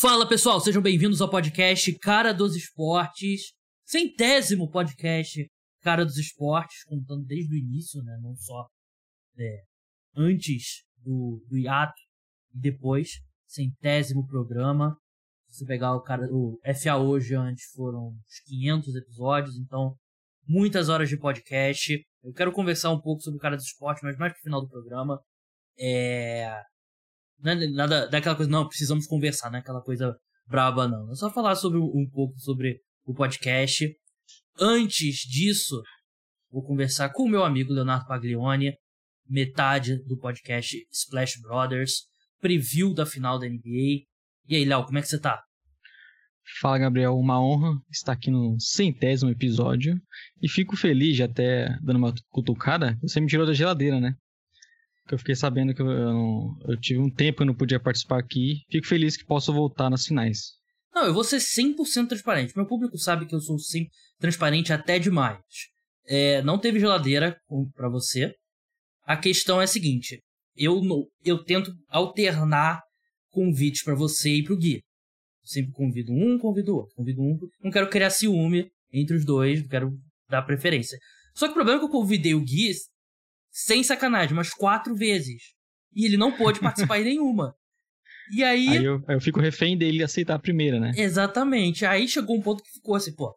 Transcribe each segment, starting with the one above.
Fala pessoal, sejam bem-vindos ao podcast Cara dos Esportes, centésimo podcast Cara dos Esportes, contando desde o início, né? Não só é, antes do, do hiato e depois, centésimo programa. Se você pegar o, cara, o FA hoje antes foram uns 500 episódios, então muitas horas de podcast. Eu quero conversar um pouco sobre o Cara dos Esportes, mas mais pro final do programa. É, não é nada daquela coisa, não, precisamos conversar, não é aquela coisa braba, não. É só falar sobre um pouco sobre o podcast. Antes disso, vou conversar com o meu amigo Leonardo Paglione, metade do podcast Splash Brothers, preview da final da NBA. E aí, Léo, como é que você tá? Fala, Gabriel. Uma honra estar aqui no centésimo episódio. E fico feliz de até dando uma cutucada. Você me tirou da geladeira, né? Que eu fiquei sabendo que eu, eu, eu, tive um tempo que eu não podia participar aqui. Fico feliz que posso voltar nas finais. Não, eu vou ser 100% transparente. Meu público sabe que eu sou sim, transparente até demais. É, não teve geladeira para você. A questão é a seguinte: eu, eu tento alternar convites para você e pro Gui. Sempre convido um, convido outro, convido um. Não quero criar ciúme entre os dois, não quero dar preferência. Só que o problema é que eu convidei o Gui sem sacanagem, umas quatro vezes. E ele não pôde participar em nenhuma. E aí. Aí eu, eu fico refém dele aceitar a primeira, né? Exatamente. Aí chegou um ponto que ficou assim, pô,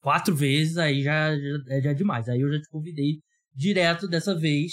quatro vezes aí já, já, já é demais. Aí eu já te convidei direto dessa vez.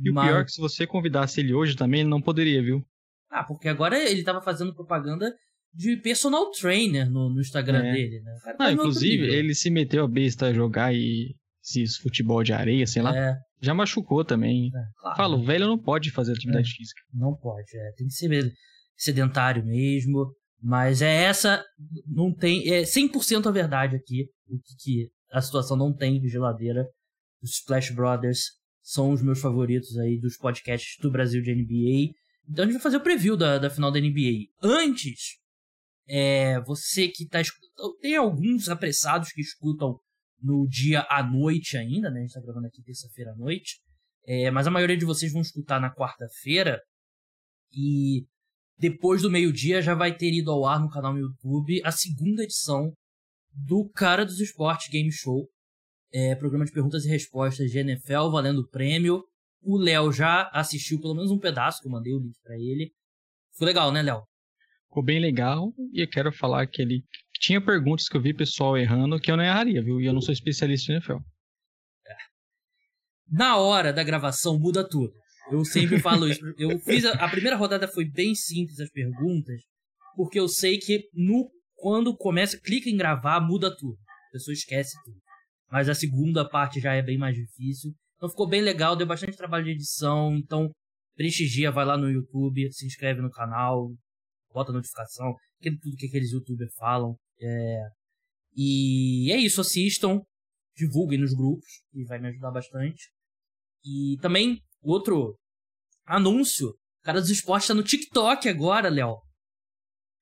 E mas... o pior é que se você convidasse ele hoje também, ele não poderia, viu? Ah, porque agora ele tava fazendo propaganda de personal trainer no, no Instagram é. dele, né? Ah, inclusive, ele se meteu a besta a jogar e esses futebol de areia, sei lá. É. Já machucou também. É, claro. Falo, o velho não pode fazer atividade é, física. Não pode, é. Tem que ser sedentário mesmo. Mas é essa, não tem, é 100% a verdade aqui, o que, a situação não tem de geladeira. Os Splash Brothers são os meus favoritos aí dos podcasts do Brasil de NBA. Então a gente vai fazer o preview da, da final da NBA. Antes, é, você que tá escutando. Tem alguns apressados que escutam no dia à noite ainda, né? A gente tá gravando aqui terça-feira à noite. É, mas a maioria de vocês vão escutar na quarta-feira. E depois do meio-dia já vai ter ido ao ar no canal no YouTube a segunda edição do Cara dos Esportes Game Show. É, programa de perguntas e respostas de NFL valendo prêmio. O Léo já assistiu pelo menos um pedaço, que eu mandei o link para ele. Foi legal, né, Léo? Ficou bem legal e eu quero falar que ele tinha perguntas que eu vi pessoal errando que eu não erraria, viu? E eu não sou especialista em NFL. Na hora da gravação muda tudo. Eu sempre falo isso. Eu fiz a, a, primeira rodada foi bem simples as perguntas, porque eu sei que no quando começa, clica em gravar, muda tudo. A pessoa esquece tudo. Mas a segunda parte já é bem mais difícil. Então ficou bem legal, deu bastante trabalho de edição, então prestigia, vai lá no YouTube, se inscreve no canal, bota notificação, tudo que aqueles youtubers falam. É... E é isso, assistam, divulguem nos grupos, que vai me ajudar bastante. E também, outro anúncio, o cara dos esportes tá no TikTok agora, Léo.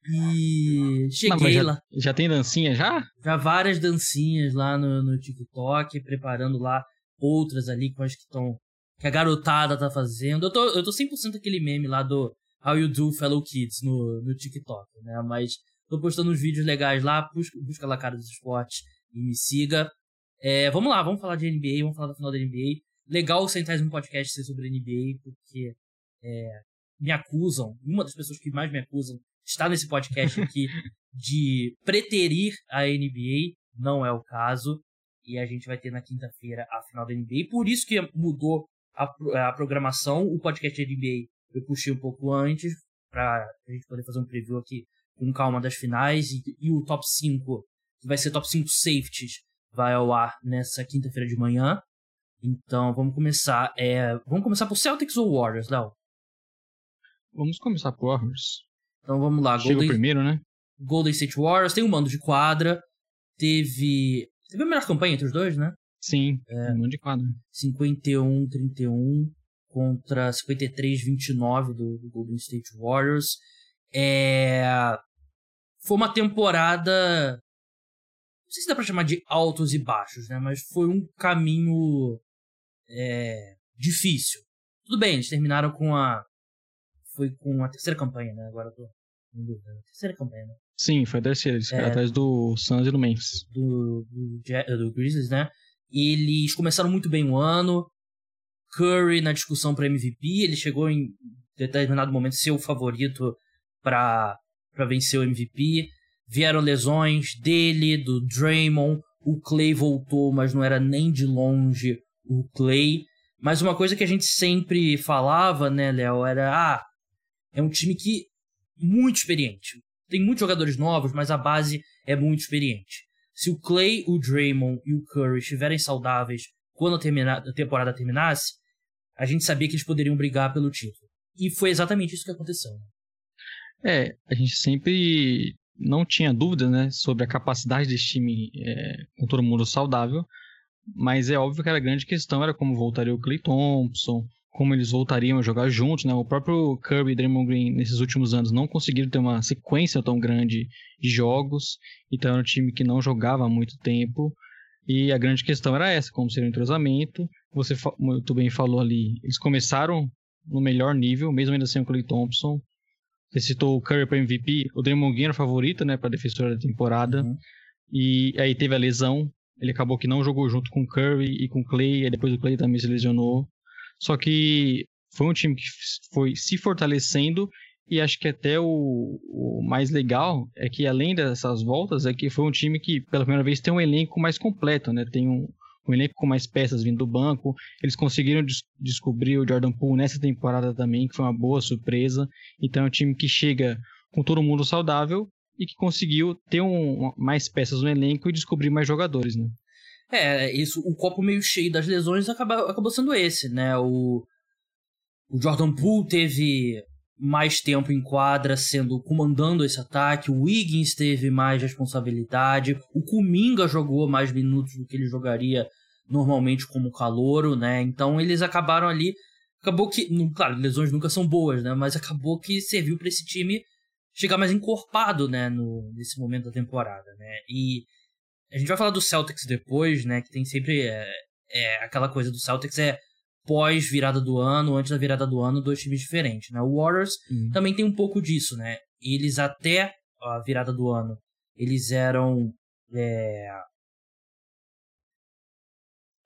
E cheguei já, lá. Já tem dancinha já? Já várias dancinhas lá no, no TikTok, preparando lá outras ali com as que estão. que a garotada tá fazendo. Eu tô, eu tô 100% aquele meme lá do How You Do Fellow Kids no, no TikTok, né? Mas Tô postando uns vídeos legais lá, busca, busca lá Cara dos Esportes e me siga. É, vamos lá, vamos falar de NBA, vamos falar da final da NBA. Legal o centésimo podcast ser sobre NBA, porque é, me acusam, uma das pessoas que mais me acusam está nesse podcast aqui de preterir a NBA, não é o caso. E a gente vai ter na quinta-feira a final da NBA. Por isso que mudou a, a programação. O podcast da NBA eu puxei um pouco antes, para a gente poder fazer um preview aqui com calma das finais e, e o top 5, que vai ser top 5 safeties, vai ao ar nessa quinta-feira de manhã. Então vamos começar. É, vamos começar por Celtics ou Warriors, Léo? Vamos começar por Warriors. Então vamos lá. Chega Golden, primeiro, né? Golden State Warriors tem um mando de quadra. Teve. Teve a melhor campanha entre os dois, né? Sim, é, um mando de quadra. 51-31 contra 53-29 do, do Golden State Warriors. É foi uma temporada. Não sei se dá pra chamar de altos e baixos, né? Mas foi um caminho é, difícil. Tudo bem, eles terminaram com a. Foi com a terceira campanha, né? Agora eu tô Terceira campanha, né? Sim, foi a terceira. Eles é, atrás do Suns e do Memphis. Do, do, do Grizzlies, né? Eles começaram muito bem o ano. Curry na discussão para MVP. Ele chegou em determinado momento ser o favorito para vencer o MVP. Vieram lesões dele, do Draymond. O Clay voltou, mas não era nem de longe o Clay. Mas uma coisa que a gente sempre falava, né, Léo, era: ah, é um time que muito experiente. Tem muitos jogadores novos, mas a base é muito experiente. Se o Clay, o Draymond e o Curry estiverem saudáveis quando a, a temporada terminasse, a gente sabia que eles poderiam brigar pelo título. E foi exatamente isso que aconteceu. É, a gente sempre não tinha dúvida né, sobre a capacidade desse time é, com todo mundo saudável, mas é óbvio que a grande questão era como voltaria o Clay Thompson, como eles voltariam a jogar juntos, né? O próprio Kirby e Draymond Green nesses últimos anos não conseguiram ter uma sequência tão grande de jogos, então era um time que não jogava há muito tempo. E a grande questão era essa, como seria o entrosamento. Você muito bem falou ali, eles começaram no melhor nível, mesmo ainda sem o Clay Thompson. Você citou o Curry para MVP, o Draymond Green era o favorito, né, para defensor da temporada. Uhum. E aí teve a lesão, ele acabou que não jogou junto com o Curry e com o Clay, e depois o Clay também se lesionou. Só que foi um time que foi se fortalecendo e acho que até o, o, mais legal é que além dessas voltas é que foi um time que pela primeira vez tem um elenco mais completo, né? Tem um, um elenco com mais peças vindo do banco. Eles conseguiram des descobrir o Jordan Poole nessa temporada também, que foi uma boa surpresa. Então é um time que chega com todo mundo saudável e que conseguiu ter um, mais peças no elenco e descobrir mais jogadores, né? É, isso, o copo meio cheio das lesões acaba, acabou sendo esse, né? O, o Jordan Poole teve mais tempo em quadra sendo comandando esse ataque, o Wiggins teve mais responsabilidade, o Kuminga jogou mais minutos do que ele jogaria normalmente como calouro, né? Então eles acabaram ali, acabou que, claro, lesões nunca são boas, né? Mas acabou que serviu para esse time chegar mais encorpado, né, no, nesse momento da temporada, né? E a gente vai falar do Celtics depois, né? Que tem sempre é, é aquela coisa do Celtics é pós virada do ano, antes da virada do ano, dois times diferentes, né? O Warriors uhum. também tem um pouco disso, né? Eles até a virada do ano, eles eram é,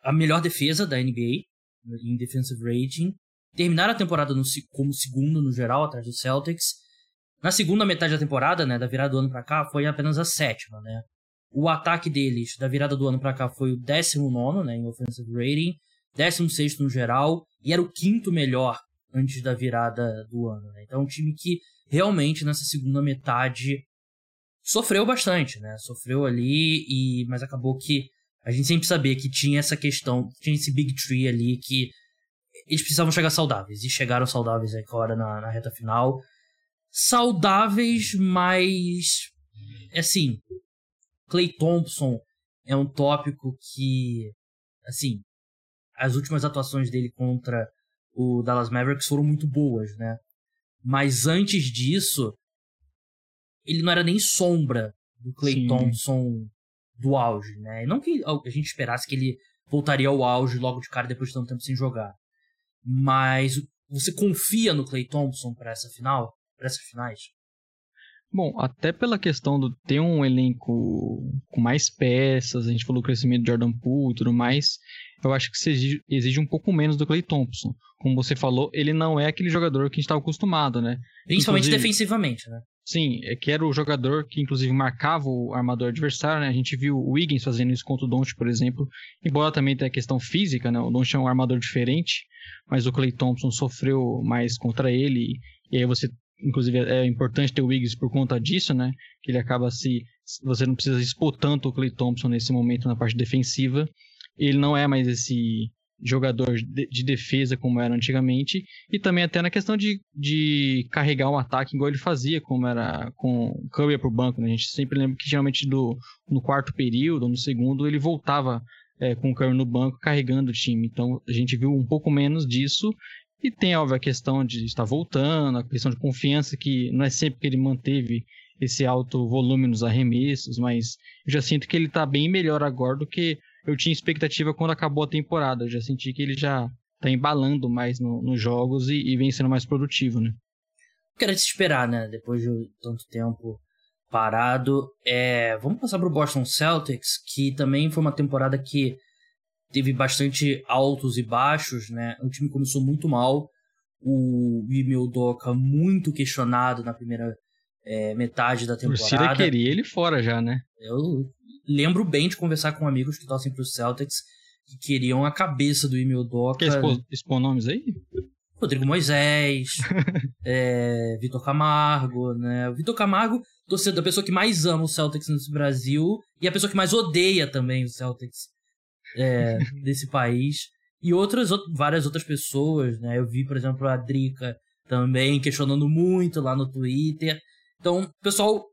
a melhor defesa da NBA em defensive rating. Terminaram a temporada no, como segundo no geral, atrás do Celtics. Na segunda metade da temporada, né, da virada do ano para cá, foi apenas a sétima, né? O ataque deles, da virada do ano para cá, foi o 19 né, em offensive rating, 16 no geral, e era o quinto melhor antes da virada do ano. Né? Então, um time que realmente nessa segunda metade sofreu bastante, né? Sofreu ali, e mas acabou que a gente sempre sabia que tinha essa questão, tinha esse big tree ali que eles precisavam chegar saudáveis, e chegaram saudáveis agora na, na reta final. Saudáveis, mas. Assim, Clay Thompson é um tópico que, assim, as últimas atuações dele contra o Dallas Mavericks foram muito boas, né? Mas antes disso, ele não era nem sombra do Clay Sim. Thompson do auge, né? Não que a gente esperasse que ele voltaria ao auge logo de cara depois de tanto tempo sem jogar. Mas você confia no Clay Thompson para essa final, para essas finais? Bom, até pela questão de ter um elenco com mais peças, a gente falou o crescimento de Jordan Poole e tudo mais, eu acho que exige, exige um pouco menos do Clay Thompson. Como você falou, ele não é aquele jogador que a gente está acostumado, né? Principalmente inclusive, defensivamente, né? Sim, é que era o jogador que inclusive marcava o armador adversário, né? A gente viu o Wiggins fazendo isso contra o Doncic, por exemplo. Embora também tenha a questão física, né? O Doncic é um armador diferente, mas o Clay Thompson sofreu mais contra ele. E aí você inclusive é importante ter o Wiggins por conta disso, né? Que ele acaba se. Você não precisa expor tanto o Clay Thompson nesse momento na parte defensiva. Ele não é mais esse jogador de, de defesa como era antigamente. E também até na questão de, de carregar um ataque igual ele fazia, como era com o Curry pro banco. Né? A gente sempre lembra que geralmente do, no quarto período, no segundo, ele voltava é, com o Curry no banco carregando o time. Então a gente viu um pouco menos disso e tem, óbvio, a questão de estar voltando, a questão de confiança, que não é sempre que ele manteve esse alto volume nos arremessos, mas eu já sinto que ele está bem melhor agora do que eu tinha expectativa quando acabou a temporada. Eu já senti que ele já está embalando mais no, nos jogos e, e vem sendo mais produtivo, né? era de se esperar, né? Depois de tanto tempo parado. É, vamos passar pro Boston Celtics, que também foi uma temporada que teve bastante altos e baixos, né? O time começou muito mal. O Emil Doca muito questionado na primeira é, metade da temporada. A torcida queria ele fora já, né? Eu lembro bem de conversar com amigos que torcem pro Celtics que queriam a cabeça do Emil Doca. Quer expor, expor nomes aí? Rodrigo Moisés, é, Vitor Camargo, né? O Vitor Camargo, torcedor, a pessoa que mais ama o Celtics no Brasil e a pessoa que mais odeia também o Celtics é, desse país. E outras, várias outras pessoas, né? Eu vi, por exemplo, a Drica também questionando muito lá no Twitter. Então, pessoal,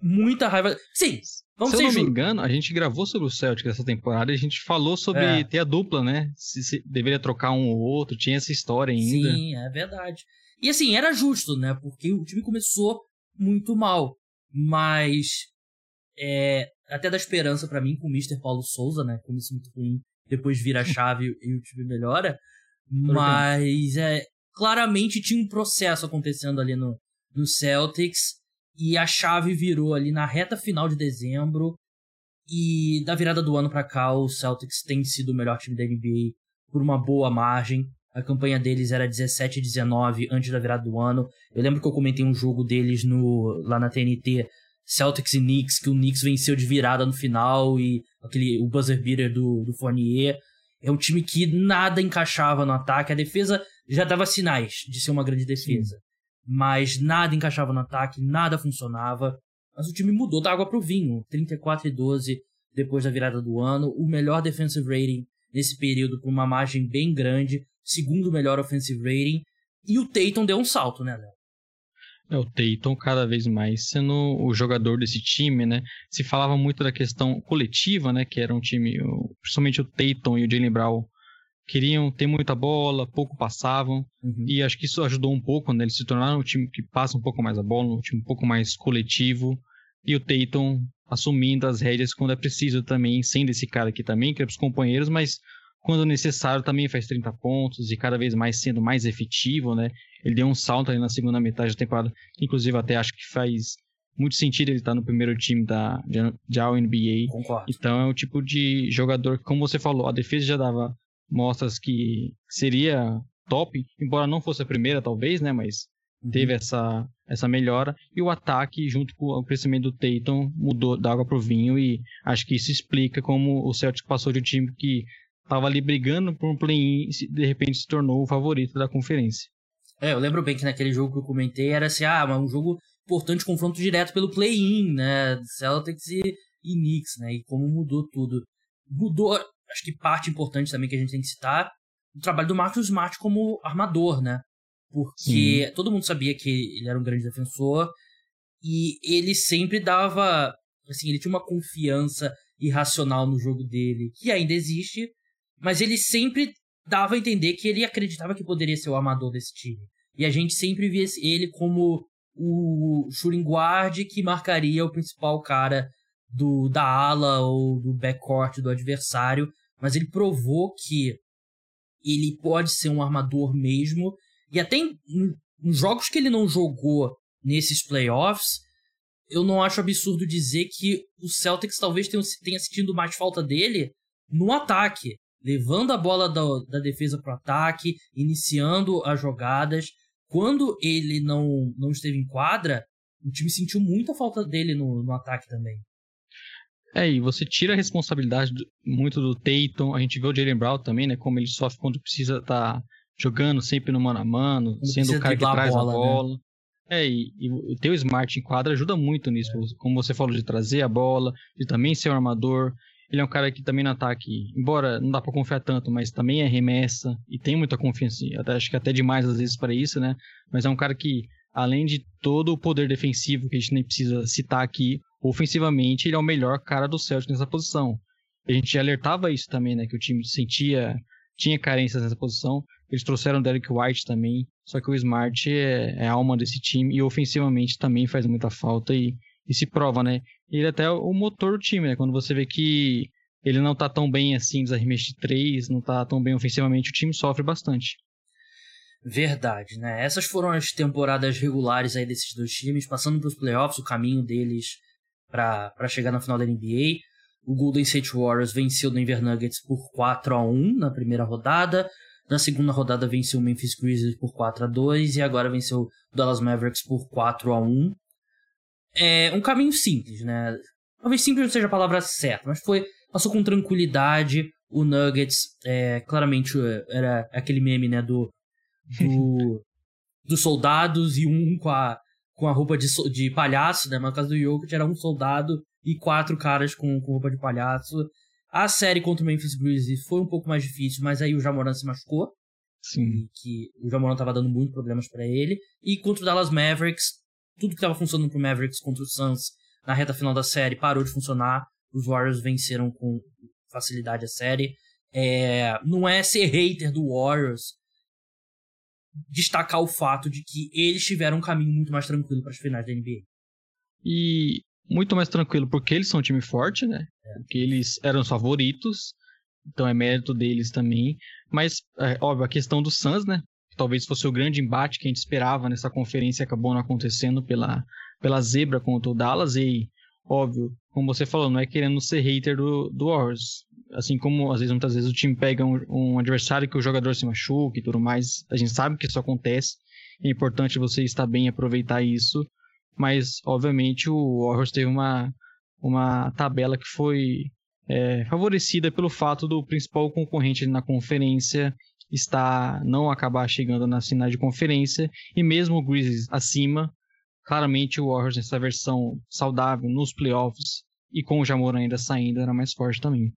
muita raiva. Sim, Vamos Se eu não me engano, a gente gravou sobre o Celtic essa temporada e a gente falou sobre é. ter a dupla, né? Se, se, deveria trocar um ou outro, tinha essa história ainda. Sim, é verdade. E assim, era justo, né? Porque o time começou muito mal. Mas é, até dá esperança para mim com o Mr. Paulo Souza, né? Começo muito ruim, depois vira a chave e o time melhora. Mas é, claramente tinha um processo acontecendo ali no, no Celtics e a chave virou ali na reta final de dezembro. E da virada do ano para cá, o Celtics tem sido o melhor time da NBA por uma boa margem. A campanha deles era 17 e 19 antes da virada do ano. Eu lembro que eu comentei um jogo deles no lá na TNT, Celtics e Knicks, que o Knicks venceu de virada no final e aquele o buzzer beater do, do Fournier. É um time que nada encaixava no ataque. A defesa já dava sinais de ser uma grande defesa. Sim mas nada encaixava no ataque, nada funcionava. Mas o time mudou da água para o vinho, 34 e 12 depois da virada do ano, o melhor defensive rating nesse período por uma margem bem grande, segundo melhor offensive rating, e o Tatum deu um salto, né, Léo? É, o Tatum cada vez mais sendo o jogador desse time, né? Se falava muito da questão coletiva, né? Que era um time, principalmente o Tatum e o Jalen Brown queriam ter muita bola, pouco passavam, uhum. e acho que isso ajudou um pouco, né? Eles se tornaram um time que passa um pouco mais a bola, um time um pouco mais coletivo, e o Tatum assumindo as rédeas quando é preciso também, sendo esse cara aqui também, que é para os companheiros, mas quando necessário também faz 30 pontos e cada vez mais sendo mais efetivo, né? Ele deu um salto ali na segunda metade da temporada, inclusive até acho que faz muito sentido ele estar no primeiro time da de, All NBA. Concordo. Então é o tipo de jogador que, como você falou, a defesa já dava mostras que seria top, embora não fosse a primeira, talvez, né? Mas uhum. teve essa, essa melhora. E o ataque, junto com o crescimento do Tatum, mudou da água pro vinho. E acho que isso explica como o Celtic passou de um time que estava ali brigando por um play-in e de repente se tornou o favorito da conferência. É, eu lembro bem que naquele jogo que eu comentei era assim, ah, um jogo importante, confronto direto pelo play-in, né? Celtics e, e Knicks, né? E como mudou tudo. Mudou, acho que parte importante também que a gente tem que citar, o trabalho do Marcus Smart como armador, né? Porque Sim. todo mundo sabia que ele era um grande defensor e ele sempre dava, assim, ele tinha uma confiança irracional no jogo dele, que ainda existe, mas ele sempre dava a entender que ele acreditava que poderia ser o armador desse time. E a gente sempre via ele como o shooting guard que marcaria o principal cara do da ala ou do backcourt do adversário, mas ele provou que ele pode ser um armador mesmo. E até em, em jogos que ele não jogou nesses playoffs, eu não acho absurdo dizer que o Celtics talvez tenha, tenha sentido mais falta dele no ataque, levando a bola da, da defesa para o ataque, iniciando as jogadas. Quando ele não, não esteve em quadra, o time sentiu muita falta dele no, no ataque também. É, e você tira a responsabilidade do, muito do Tatum, a gente vê o Jalen Brown também, né, como ele sofre quando precisa estar tá jogando sempre no mano a mano, sendo o cara que traz a bola. A bola. Né? É, e, e, o teu smart em quadra ajuda muito nisso, é. como você falou, de trazer a bola, de também ser um armador. Ele é um cara que também no ataque, embora não dá para confiar tanto, mas também é remessa e tem muita confiança, até, acho que até demais às vezes para isso, né? Mas é um cara que, além de todo o poder defensivo que a gente nem precisa citar aqui, ofensivamente ele é o melhor cara do Celtic nessa posição. A gente alertava isso também, né? Que o time sentia, tinha carências nessa posição. Eles trouxeram o Derek White também. Só que o Smart é, é a alma desse time e ofensivamente também faz muita falta e, e se prova, né? Ele é até o motor do time, né? Quando você vê que ele não tá tão bem assim nos arremessos de três, não tá tão bem ofensivamente, o time sofre bastante. Verdade, né? Essas foram as temporadas regulares aí desses dois times, passando para os playoffs, o caminho deles para chegar na final da NBA. O Golden State Warriors venceu o Denver Nuggets por 4 a 1 na primeira rodada. Na segunda rodada venceu o Memphis Grizzlies por 4 a 2 e agora venceu o Dallas Mavericks por 4 a 1. É um caminho simples, né? Talvez simples não seja a palavra certa, mas foi passou com tranquilidade. O Nuggets, é, claramente era aquele meme, né, do do, dos soldados e um com a, com a roupa de, de palhaço, né? Mas no caso do Jokic era um soldado e quatro caras com, com roupa de palhaço. A série contra o Memphis Grizzlies foi um pouco mais difícil, mas aí o Jamoran se machucou. Sim. que o Jamoran tava dando muitos problemas para ele. E contra o Dallas Mavericks, tudo que tava funcionando pro Mavericks contra o Suns na reta final da série parou de funcionar. Os Warriors venceram com facilidade a série. É, não é ser hater do Warriors, destacar o fato de que eles tiveram um caminho muito mais tranquilo para as finais da NBA. E muito mais tranquilo porque eles são um time forte, né? É. Porque eles eram os favoritos, então é mérito deles também. Mas, é, óbvio, a questão do Suns, né? Talvez fosse o grande embate que a gente esperava nessa conferência, acabou não acontecendo pela, pela zebra contra o Dallas. E, óbvio, como você falou, não é querendo ser hater do, do Warriors assim como às vezes muitas vezes o time pega um, um, adversário que o jogador se machuca e tudo mais, a gente sabe que isso acontece. É importante você estar bem e aproveitar isso, mas obviamente o Warriors teve uma uma tabela que foi é, favorecida pelo fato do principal concorrente na conferência estar não acabar chegando na final de conferência e mesmo o Grizzlies acima, claramente o Warriors nessa versão saudável nos playoffs e com o Jamor ainda saindo era mais forte também.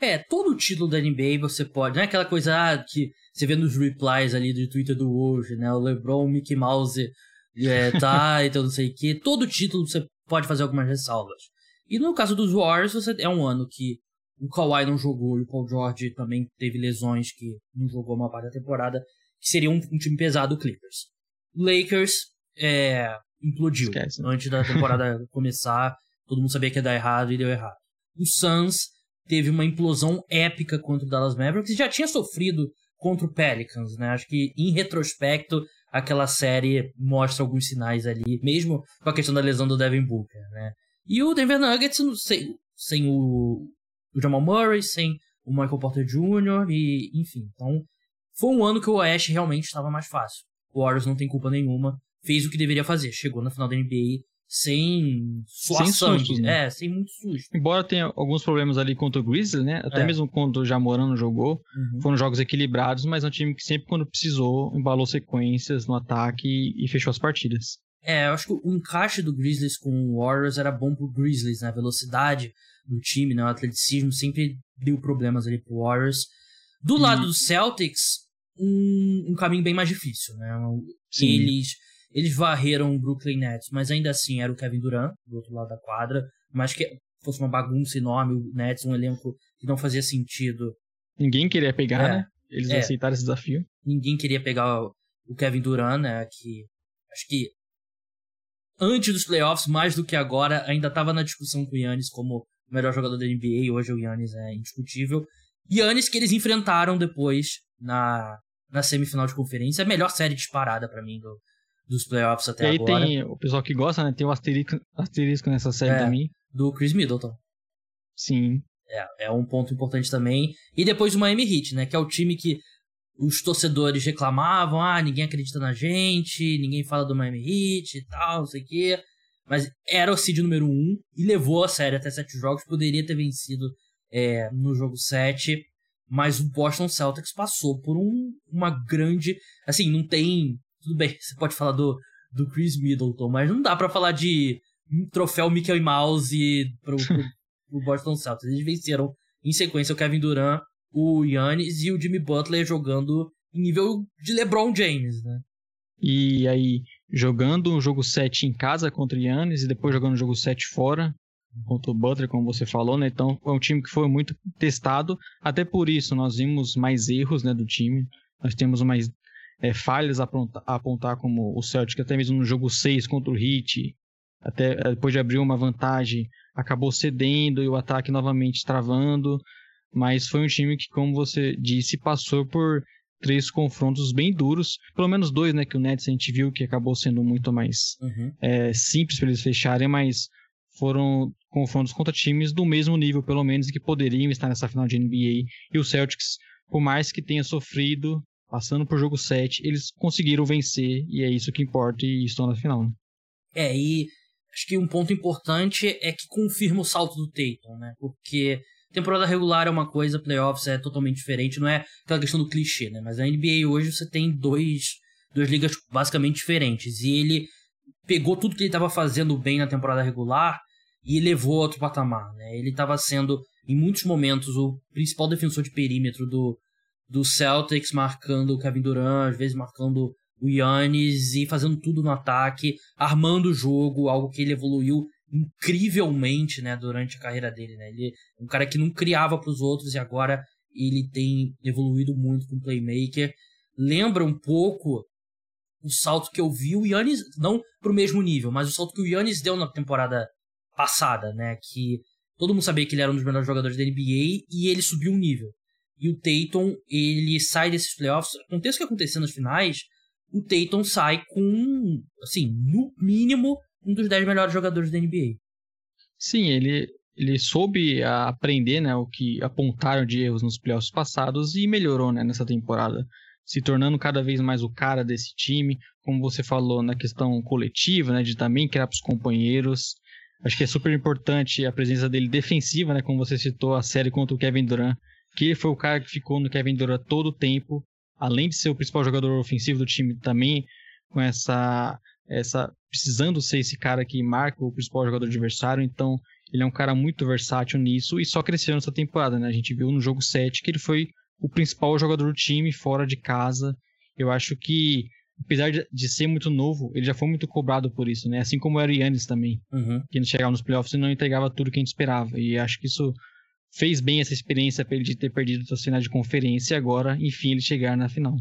É, todo o título da NBA você pode. Não é aquela coisa ah, que você vê nos replies ali do Twitter do hoje, né? O LeBron, o Mickey Mouse, é, tá, então não sei o quê. Todo título você pode fazer algumas ressalvas. E no caso dos Warriors, você, é um ano que o Kawhi não jogou e o Paul George também teve lesões que não jogou uma parte da temporada, que seria um, um time pesado, o Clippers. Lakers é, implodiu. Esquece. Antes da temporada começar, todo mundo sabia que ia dar errado e deu errado. O Suns teve uma implosão épica contra o Dallas Mavericks e já tinha sofrido contra o Pelicans, né? Acho que em retrospecto aquela série mostra alguns sinais ali, mesmo com a questão da lesão do Devin Booker, né? E o Denver Nuggets sem, sem o, o Jamal Murray, sem o Michael Porter Jr. e enfim, então foi um ano que o Oeste realmente estava mais fácil. O Warriors não tem culpa nenhuma, fez o que deveria fazer, chegou na final da NBA sem suar sem. Sustos, né? É, sem muito susto. Embora tenha alguns problemas ali contra o Grizzlies, né? Até é. mesmo quando o Jamoran jogou, uhum. foram jogos equilibrados, mas é um time que sempre quando precisou, embalou sequências no ataque e, e fechou as partidas. É, eu acho que o encaixe do Grizzlies com o Warriors era bom pro Grizzlies, né? A velocidade do time, né? O atleticismo sempre deu problemas ali pro Warriors. Do e... lado do Celtics, um, um caminho bem mais difícil, né? Sim. Eles eles varreram o Brooklyn Nets, mas ainda assim era o Kevin Durant, do outro lado da quadra. Mas que fosse uma bagunça enorme, o Nets, um elenco que não fazia sentido. Ninguém queria pegar, é, né? Eles é, aceitaram esse desafio. Ninguém queria pegar o, Kevin Durant, né? Que acho que antes dos playoffs, mais do que agora, ainda estava na discussão com o Yannis como o melhor jogador da NBA. Hoje o Yannis é indiscutível. Yannis que eles enfrentaram depois na, na semifinal de conferência. A melhor série disparada para mim do, dos playoffs até agora. E aí agora. tem o pessoal que gosta, né? Tem o asterisco, asterisco nessa série é, também. Do Chris Middleton. Sim. É, é um ponto importante também. E depois o Miami Heat, né? Que é o time que os torcedores reclamavam, ah, ninguém acredita na gente, ninguém fala do Miami Heat e tal, não sei o quê. Mas era o seed número 1 um, e levou a série até sete jogos, poderia ter vencido é, no jogo 7, mas o Boston Celtics passou por um, uma grande. Assim, não tem tudo bem, você pode falar do, do Chris Middleton, mas não dá para falar de um troféu Mickey Mouse pro, pro, pro Boston Celtics. Eles venceram em sequência o Kevin Durant, o Yannis e o Jimmy Butler jogando em nível de LeBron James, né? E aí, jogando um jogo 7 em casa contra o Yannis e depois jogando um jogo 7 fora contra o Butler, como você falou, né? Então, é um time que foi muito testado. Até por isso, nós vimos mais erros né, do time. Nós temos mais é, falhas a apontar, a apontar, como o Celtic, até mesmo no jogo 6 contra o Heat, até é, depois de abrir uma vantagem, acabou cedendo e o ataque novamente travando. Mas foi um time que, como você disse, passou por três confrontos bem duros, pelo menos dois, né, que o Nets a gente viu que acabou sendo muito mais uhum. é, simples para eles fecharem, mas foram confrontos contra times do mesmo nível, pelo menos, que poderiam estar nessa final de NBA. E o Celtics, por mais que tenha sofrido, passando por jogo 7, eles conseguiram vencer, e é isso que importa, e estão na final. Né? É, e acho que um ponto importante é que confirma o salto do Tatum, né? Porque temporada regular é uma coisa, playoffs é totalmente diferente, não é aquela questão do clichê, né? Mas na NBA hoje você tem dois, duas ligas basicamente diferentes. E ele pegou tudo que ele estava fazendo bem na temporada regular e levou a outro patamar, né? Ele estava sendo, em muitos momentos, o principal defensor de perímetro do, do Celtics, marcando o Kevin Durant, às vezes marcando o Yannis e fazendo tudo no ataque, armando o jogo, algo que ele evoluiu incrivelmente, né, durante a carreira dele, né? Ele é um cara que não criava para os outros e agora ele tem evoluído muito como playmaker. Lembra um pouco o salto que eu vi o Yannis, não pro mesmo nível, mas o salto que o Yannis deu na temporada passada, né, que todo mundo sabia que ele era um dos melhores jogadores da NBA e ele subiu um nível. E o Tatum, ele sai desses playoffs, aconteça o que acontecer nas finais, o Tatum sai com, assim, no mínimo, um dos 10 melhores jogadores da NBA. Sim, ele, ele soube aprender né, o que apontaram de erros nos playoffs passados e melhorou né, nessa temporada, se tornando cada vez mais o cara desse time, como você falou na questão coletiva, né, de também criar para os companheiros. Acho que é super importante a presença dele defensiva, né, como você citou a série contra o Kevin Durant, que ele foi o cara que ficou no Kevin Durant todo o tempo, além de ser o principal jogador ofensivo do time, também com essa essa precisando ser esse cara que marca o principal jogador adversário, então ele é um cara muito versátil nisso e só cresceu nessa temporada, né? A gente viu no jogo 7 que ele foi o principal jogador do time fora de casa. Eu acho que apesar de, ser muito novo, ele já foi muito cobrado por isso, né? Assim como era o Yannis também, uhum. que ele chegava nos playoffs e não entregava tudo que a gente esperava. E acho que isso fez bem essa experiência para ele de ter perdido a final de conferência e agora, enfim, ele chegar na final.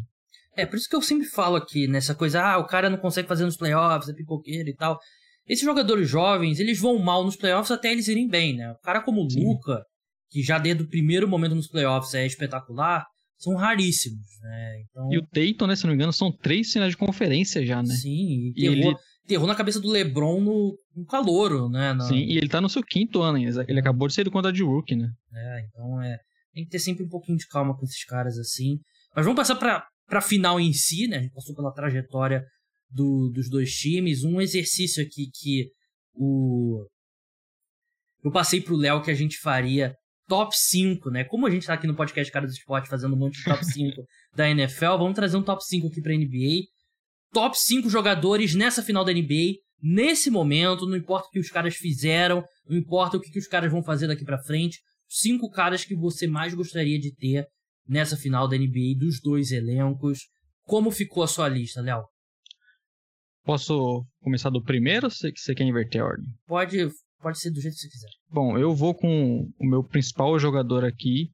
É, por isso que eu sempre falo aqui nessa coisa, ah, o cara não consegue fazer nos playoffs, é pipoqueiro e tal. Esses jogadores jovens, eles vão mal nos playoffs até eles irem bem, né? O cara como o Luca, que já desde o primeiro momento nos playoffs é espetacular, são raríssimos, né? Então... E o Tatum, né, se não me engano, são três finais de conferência já, né? Sim, e, e ele terror na cabeça do LeBron no, no calouro, né? Sim, e ele tá no seu quinto ano, ele acabou de ser do conta de rookie, né? É, então é. Tem que ter sempre um pouquinho de calma com esses caras assim. Mas vamos passar pra, pra final em si, né? A gente passou pela trajetória do, dos dois times. Um exercício aqui que o. Eu passei pro Léo que a gente faria top 5, né? Como a gente tá aqui no podcast Cara do Esporte fazendo um monte de top 5 da NFL, vamos trazer um top 5 aqui pra NBA top 5 jogadores nessa final da NBA, nesse momento, não importa o que os caras fizeram, não importa o que, que os caras vão fazer daqui para frente, cinco caras que você mais gostaria de ter nessa final da NBA dos dois elencos. Como ficou a sua lista, Léo? Posso começar do primeiro ou você quer inverter a ordem? Pode, pode ser do jeito que você quiser. Bom, eu vou com o meu principal jogador aqui,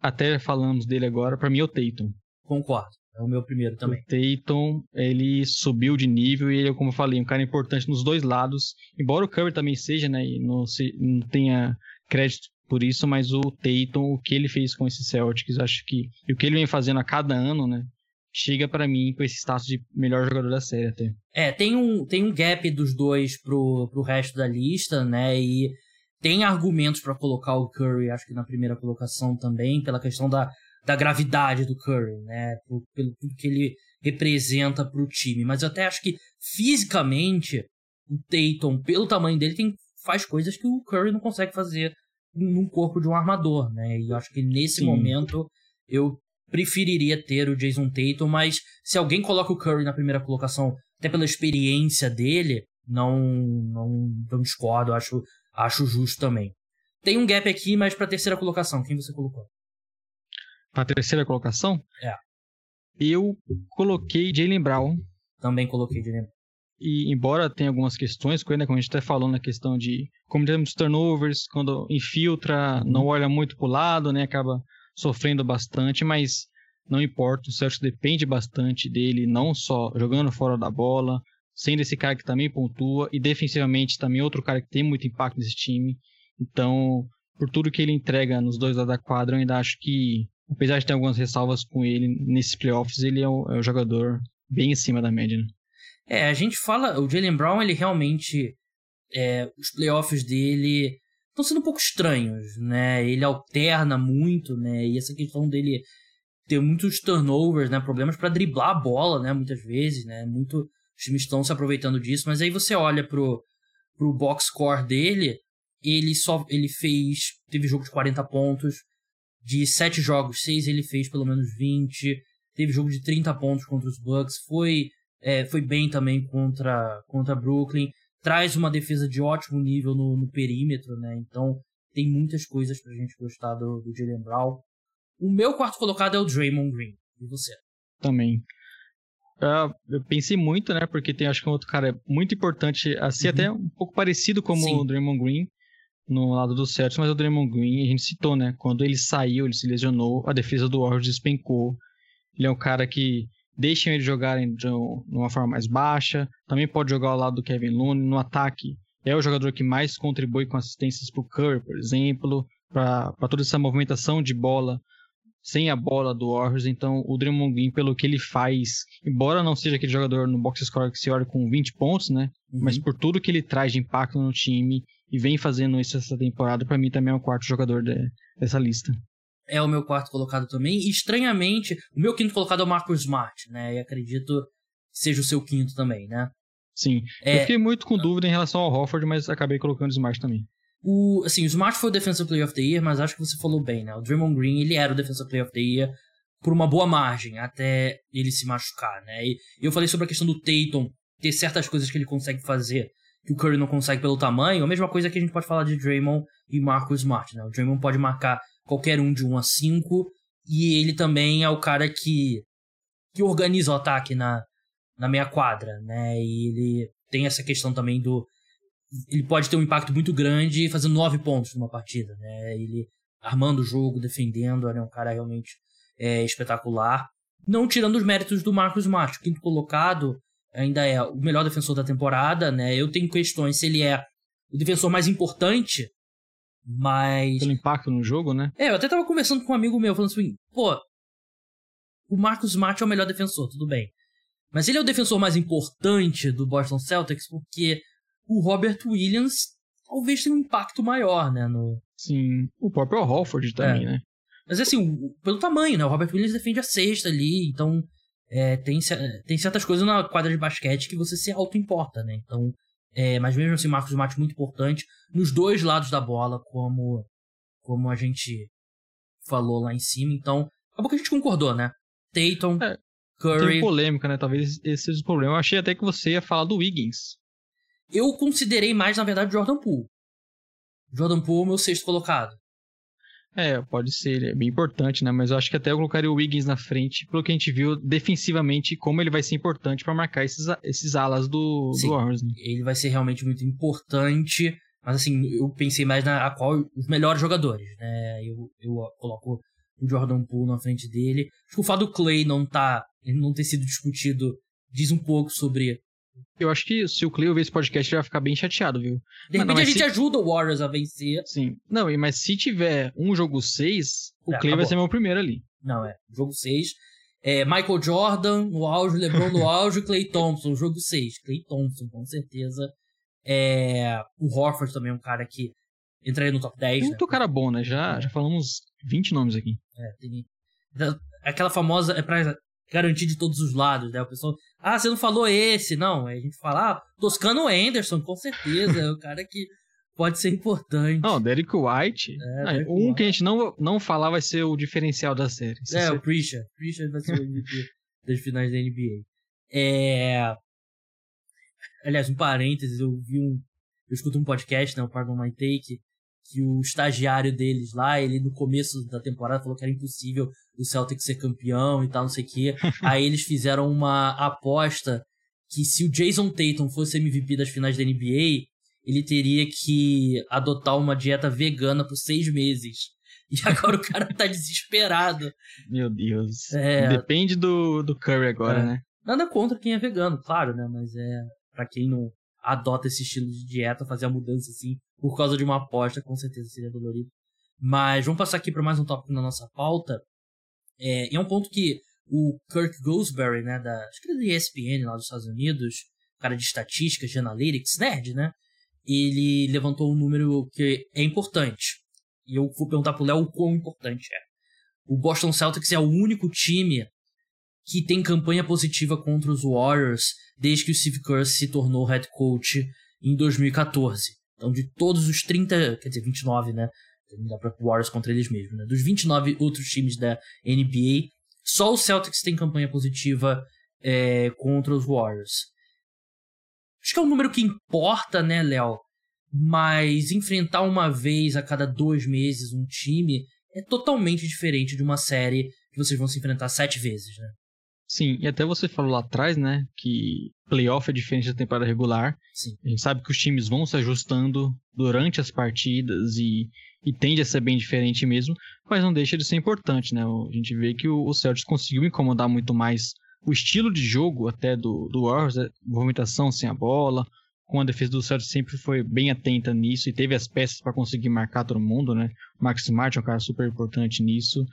até falamos dele agora, para mim é o Tatum. Concordo. É o meu primeiro também. O Tatum, ele subiu de nível e ele, como eu falei, um cara importante nos dois lados. Embora o Curry também seja, né, e não, se, não tenha crédito por isso, mas o Tatum, o que ele fez com esses Celtics, acho que e o que ele vem fazendo a cada ano, né, chega para mim com esse status de melhor jogador da série até. É, tem um, tem um gap dos dois pro, pro resto da lista, né, e tem argumentos para colocar o Curry, acho que na primeira colocação também, pela questão da da gravidade do Curry, né? Por, pelo tudo que ele representa para o time. Mas eu até acho que fisicamente o Tatum, pelo tamanho dele, tem, faz coisas que o Curry não consegue fazer num corpo de um armador, né? E eu acho que nesse Sim. momento eu preferiria ter o Jason Tatum, mas se alguém coloca o Curry na primeira colocação, até pela experiência dele, não não, não discordo, acho acho justo também. Tem um gap aqui, mas para terceira colocação, quem você colocou? Para a terceira colocação, é. eu coloquei Jalen Brown. Também coloquei Jalen Brown. E embora tenha algumas questões com ele, né, como a gente até falou na questão de como temos turnovers, quando infiltra, uhum. não olha muito pro lado, né, acaba sofrendo bastante, mas não importa, o Celtics depende bastante dele, não só jogando fora da bola, sendo esse cara que também pontua, e defensivamente também outro cara que tem muito impacto nesse time. Então, por tudo que ele entrega nos dois lados da quadra, eu ainda acho que apesar de ter algumas ressalvas com ele nesses playoffs, ele é um, é um jogador bem em cima da média, né? É, a gente fala, o Jalen Brown, ele realmente, é, os playoffs dele estão sendo um pouco estranhos, né? Ele alterna muito, né? E essa questão dele ter muitos turnovers, né? Problemas para driblar a bola, né? Muitas vezes, né? Muito, os times estão se aproveitando disso, mas aí você olha pro, pro box score dele, ele só, ele fez, teve jogo de 40 pontos, de 7 jogos, 6 ele fez pelo menos 20, teve jogo de 30 pontos contra os Bucks, foi é, foi bem também contra, contra Brooklyn, traz uma defesa de ótimo nível no, no perímetro, né? Então tem muitas coisas pra gente gostar do, do Jalen Brown. O meu quarto colocado é o Draymond Green. E você? Também. Uh, eu pensei muito, né? Porque tem acho que um outro cara muito importante, assim, uhum. até um pouco parecido como Sim. o Draymond Green no lado do Celtics, mas o Draymond Green a gente citou, né? Quando ele saiu, ele se lesionou, a defesa do Warriors despencou. Ele é um cara que deixam ele jogar de uma forma mais baixa. Também pode jogar ao lado do Kevin Looney no ataque. É o jogador que mais contribui com assistências para o Curry, por exemplo, para toda essa movimentação de bola sem a bola do Warriors. Então, o Draymond Green, pelo que ele faz, embora não seja aquele jogador no box score que se olha com 20 pontos, né? Uhum. Mas por tudo que ele traz de impacto no time e vem fazendo isso essa temporada, para mim também é o quarto jogador de, dessa lista é o meu quarto colocado também. E, estranhamente, o meu quinto colocado é o Marcus Smart, né? E acredito que seja o seu quinto também, né? Sim. É... Eu fiquei muito com dúvida em relação ao Hofford, mas acabei colocando o Smart também. O, assim, o Smart foi o Defensive Player of the Year, mas acho que você falou bem, né? O Draymond Green, ele era o Defensive Player of the Year por uma boa margem, até ele se machucar, né? E eu falei sobre a questão do Tatum ter certas coisas que ele consegue fazer que o Curry não consegue pelo tamanho. A mesma coisa que a gente pode falar de Draymond e Marcus Smart, né? O Draymond pode marcar qualquer um de 1 a 5. E ele também é o cara que, que organiza o ataque na, na meia quadra, né? E ele tem essa questão também do. Ele pode ter um impacto muito grande fazendo nove pontos numa partida, né? Ele armando o jogo, defendendo, é um cara realmente é, espetacular. Não tirando os méritos do Marcos Smart, quinto colocado ainda é o melhor defensor da temporada, né? Eu tenho questões se ele é o defensor mais importante mas. Pelo impacto no jogo, né? É, eu até tava conversando com um amigo meu, falando assim, pô, o Marcus Smart é o melhor defensor, tudo bem. Mas ele é o defensor mais importante do Boston Celtics porque o Robert Williams talvez tenha um impacto maior, né? No... Sim, o próprio Holford também, é. né? Mas assim, pelo tamanho, né? O Robert Williams defende a sexta ali, então é, tem, tem certas coisas na quadra de basquete que você se auto-importa, né? Então é, mas mesmo assim, Marcos Smart muito importante nos dois lados da bola, como, como a gente falou lá em cima. Então, acabou que a gente concordou, né? Tatum, é, Curry. Tem polêmica, né? Talvez esse seja o problema. Eu achei até que você ia falar do Wiggins. Eu considerei mais, na verdade, Jordan Poole. Jordan Poole é o meu sexto colocado. É, pode ser, ele é bem importante, né? Mas eu acho que até eu colocaria o Wiggins na frente, pelo que a gente viu defensivamente, como ele vai ser importante para marcar esses, esses alas do, Sim, do Warriors. Né? Ele vai ser realmente muito importante, mas assim, eu pensei mais na a qual os melhores jogadores, né? Eu, eu coloco o Jordan Poole na frente dele. Acho que o fato do Clay não tá, ele não ter sido discutido diz um pouco sobre eu acho que se o Cleo ver esse podcast, ele vai ficar bem chateado, viu? De repente não, a gente se... ajuda o Warriors a vencer. Sim. Não, mas se tiver um jogo 6, o é, Clay vai ser meu primeiro ali. Não, é. Jogo 6. É, Michael Jordan no auge, LeBron no auge, Clay Thompson, jogo 6. Clay Thompson, com certeza. É, o Horford também é um cara que entraria no top 10. Muito né? cara bom, né? Já, é. já falamos 20 nomes aqui. É, tem... Aquela famosa. É pra garantir de todos os lados, né? O pessoal, ah, você não falou esse, não. A gente fala, ah, Toscano Anderson, com certeza, é o cara que pode ser importante. Não, Derek White. É, ah, Derek um White. que a gente não, não falar vai ser o diferencial da série. é, ser... o Prisha. Prisha vai ser o MVP das finais da NBA. É... Aliás, um parênteses, eu vi um. Eu escuto um podcast, né? O Pardon My Take, que o estagiário deles lá, ele no começo da temporada falou que era impossível o Celtic ser campeão e tal, não sei o quê. Aí eles fizeram uma aposta que se o Jason Tatum fosse MVP das finais da NBA, ele teria que adotar uma dieta vegana por seis meses. E agora o cara tá desesperado. Meu Deus. É... Depende do, do Curry agora, é. né? Nada contra quem é vegano, claro, né? Mas é. para quem não adota esse estilo de dieta, fazer a mudança assim, por causa de uma aposta, com certeza seria dolorido. Mas vamos passar aqui para mais um tópico na nossa pauta, É, e é um ponto que o Kirk Goldsberry, né, da, acho que é da ESPN lá dos Estados Unidos, cara de estatísticas, de analytics, nerd, né? Ele levantou um número que é importante. E eu vou perguntar pro Léo o quão importante é. O Boston Celtics é o único time que tem campanha positiva contra os Warriors desde que o Steve Kerr se tornou head coach em 2014. Então, de todos os 30, quer dizer, 29, né? Não dá pra Warriors contra eles mesmos, né? Dos 29 outros times da NBA, só o Celtics tem campanha positiva é, contra os Warriors. Acho que é um número que importa, né, Léo? Mas enfrentar uma vez a cada dois meses um time é totalmente diferente de uma série que vocês vão se enfrentar sete vezes, né? Sim, e até você falou lá atrás, né, que playoff é diferente da temporada regular. Sim. A gente sabe que os times vão se ajustando durante as partidas e, e tende a ser bem diferente mesmo, mas não deixa de ser importante, né? A gente vê que o, Celtics conseguiu incomodar muito mais o estilo de jogo até do, do Warriors, a movimentação sem a bola, com a defesa do Celtics sempre foi bem atenta nisso e teve as peças para conseguir marcar todo mundo, né? O Max Smart é um cara super importante nisso.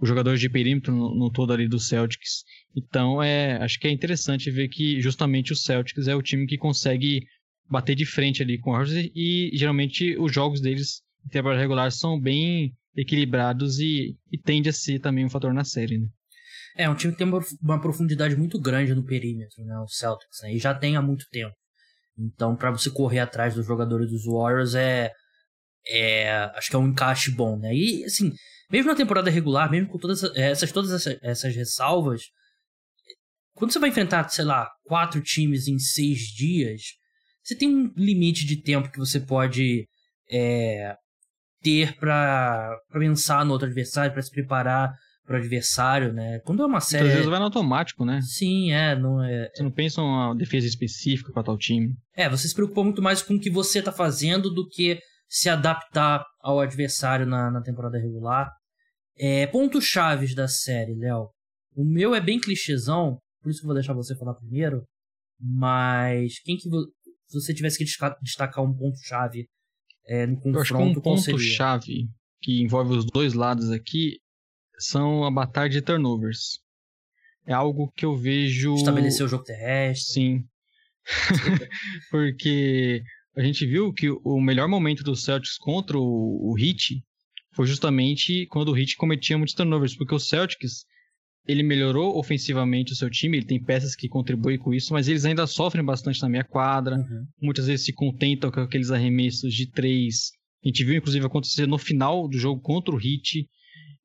Os jogadores de perímetro no, no, todo ali do Celtics. Então, é, acho que é interessante ver que justamente o Celtics é o time que consegue bater de frente ali com o Warriors e, e geralmente os jogos deles em temporada regular são bem equilibrados e, e tende a ser também um fator na série, né? É, um time que tem uma, uma profundidade muito grande no perímetro, né? O Celtics, né? E já tem há muito tempo. Então, para você correr atrás dos jogadores dos Warriors é, é. Acho que é um encaixe bom, né? E, assim, mesmo na temporada regular, mesmo com todas essas, todas essas, essas ressalvas, quando você vai enfrentar, sei lá, quatro times em seis dias, você tem um limite de tempo que você pode é, ter para pensar no outro adversário, para se preparar pro adversário, né? Quando é uma série. Às vezes vai no automático, né? Sim, é. Não é... Você não pensa em uma defesa específica para tal time. É, você se preocupa muito mais com o que você tá fazendo do que se adaptar ao adversário na, na temporada regular. É, pontos chaves da série, Léo. O meu é bem clichêzão, por isso que eu vou deixar você falar primeiro. Mas quem que se você tivesse que destacar um ponto chave é, no confronto, eu acho que um ponto chave que envolve os dois lados aqui são a batalha de turnovers. É algo que eu vejo. Estabelecer o jogo terrestre. Sim. Porque a gente viu que o melhor momento do Celtics contra o, o Heat foi justamente quando o Heat cometia muitos turnovers, porque o Celtics ele melhorou ofensivamente o seu time, ele tem peças que contribuem com isso, mas eles ainda sofrem bastante na minha quadra. Uhum. Muitas vezes se contentam com aqueles arremessos de três. A gente viu inclusive acontecer no final do jogo contra o Heat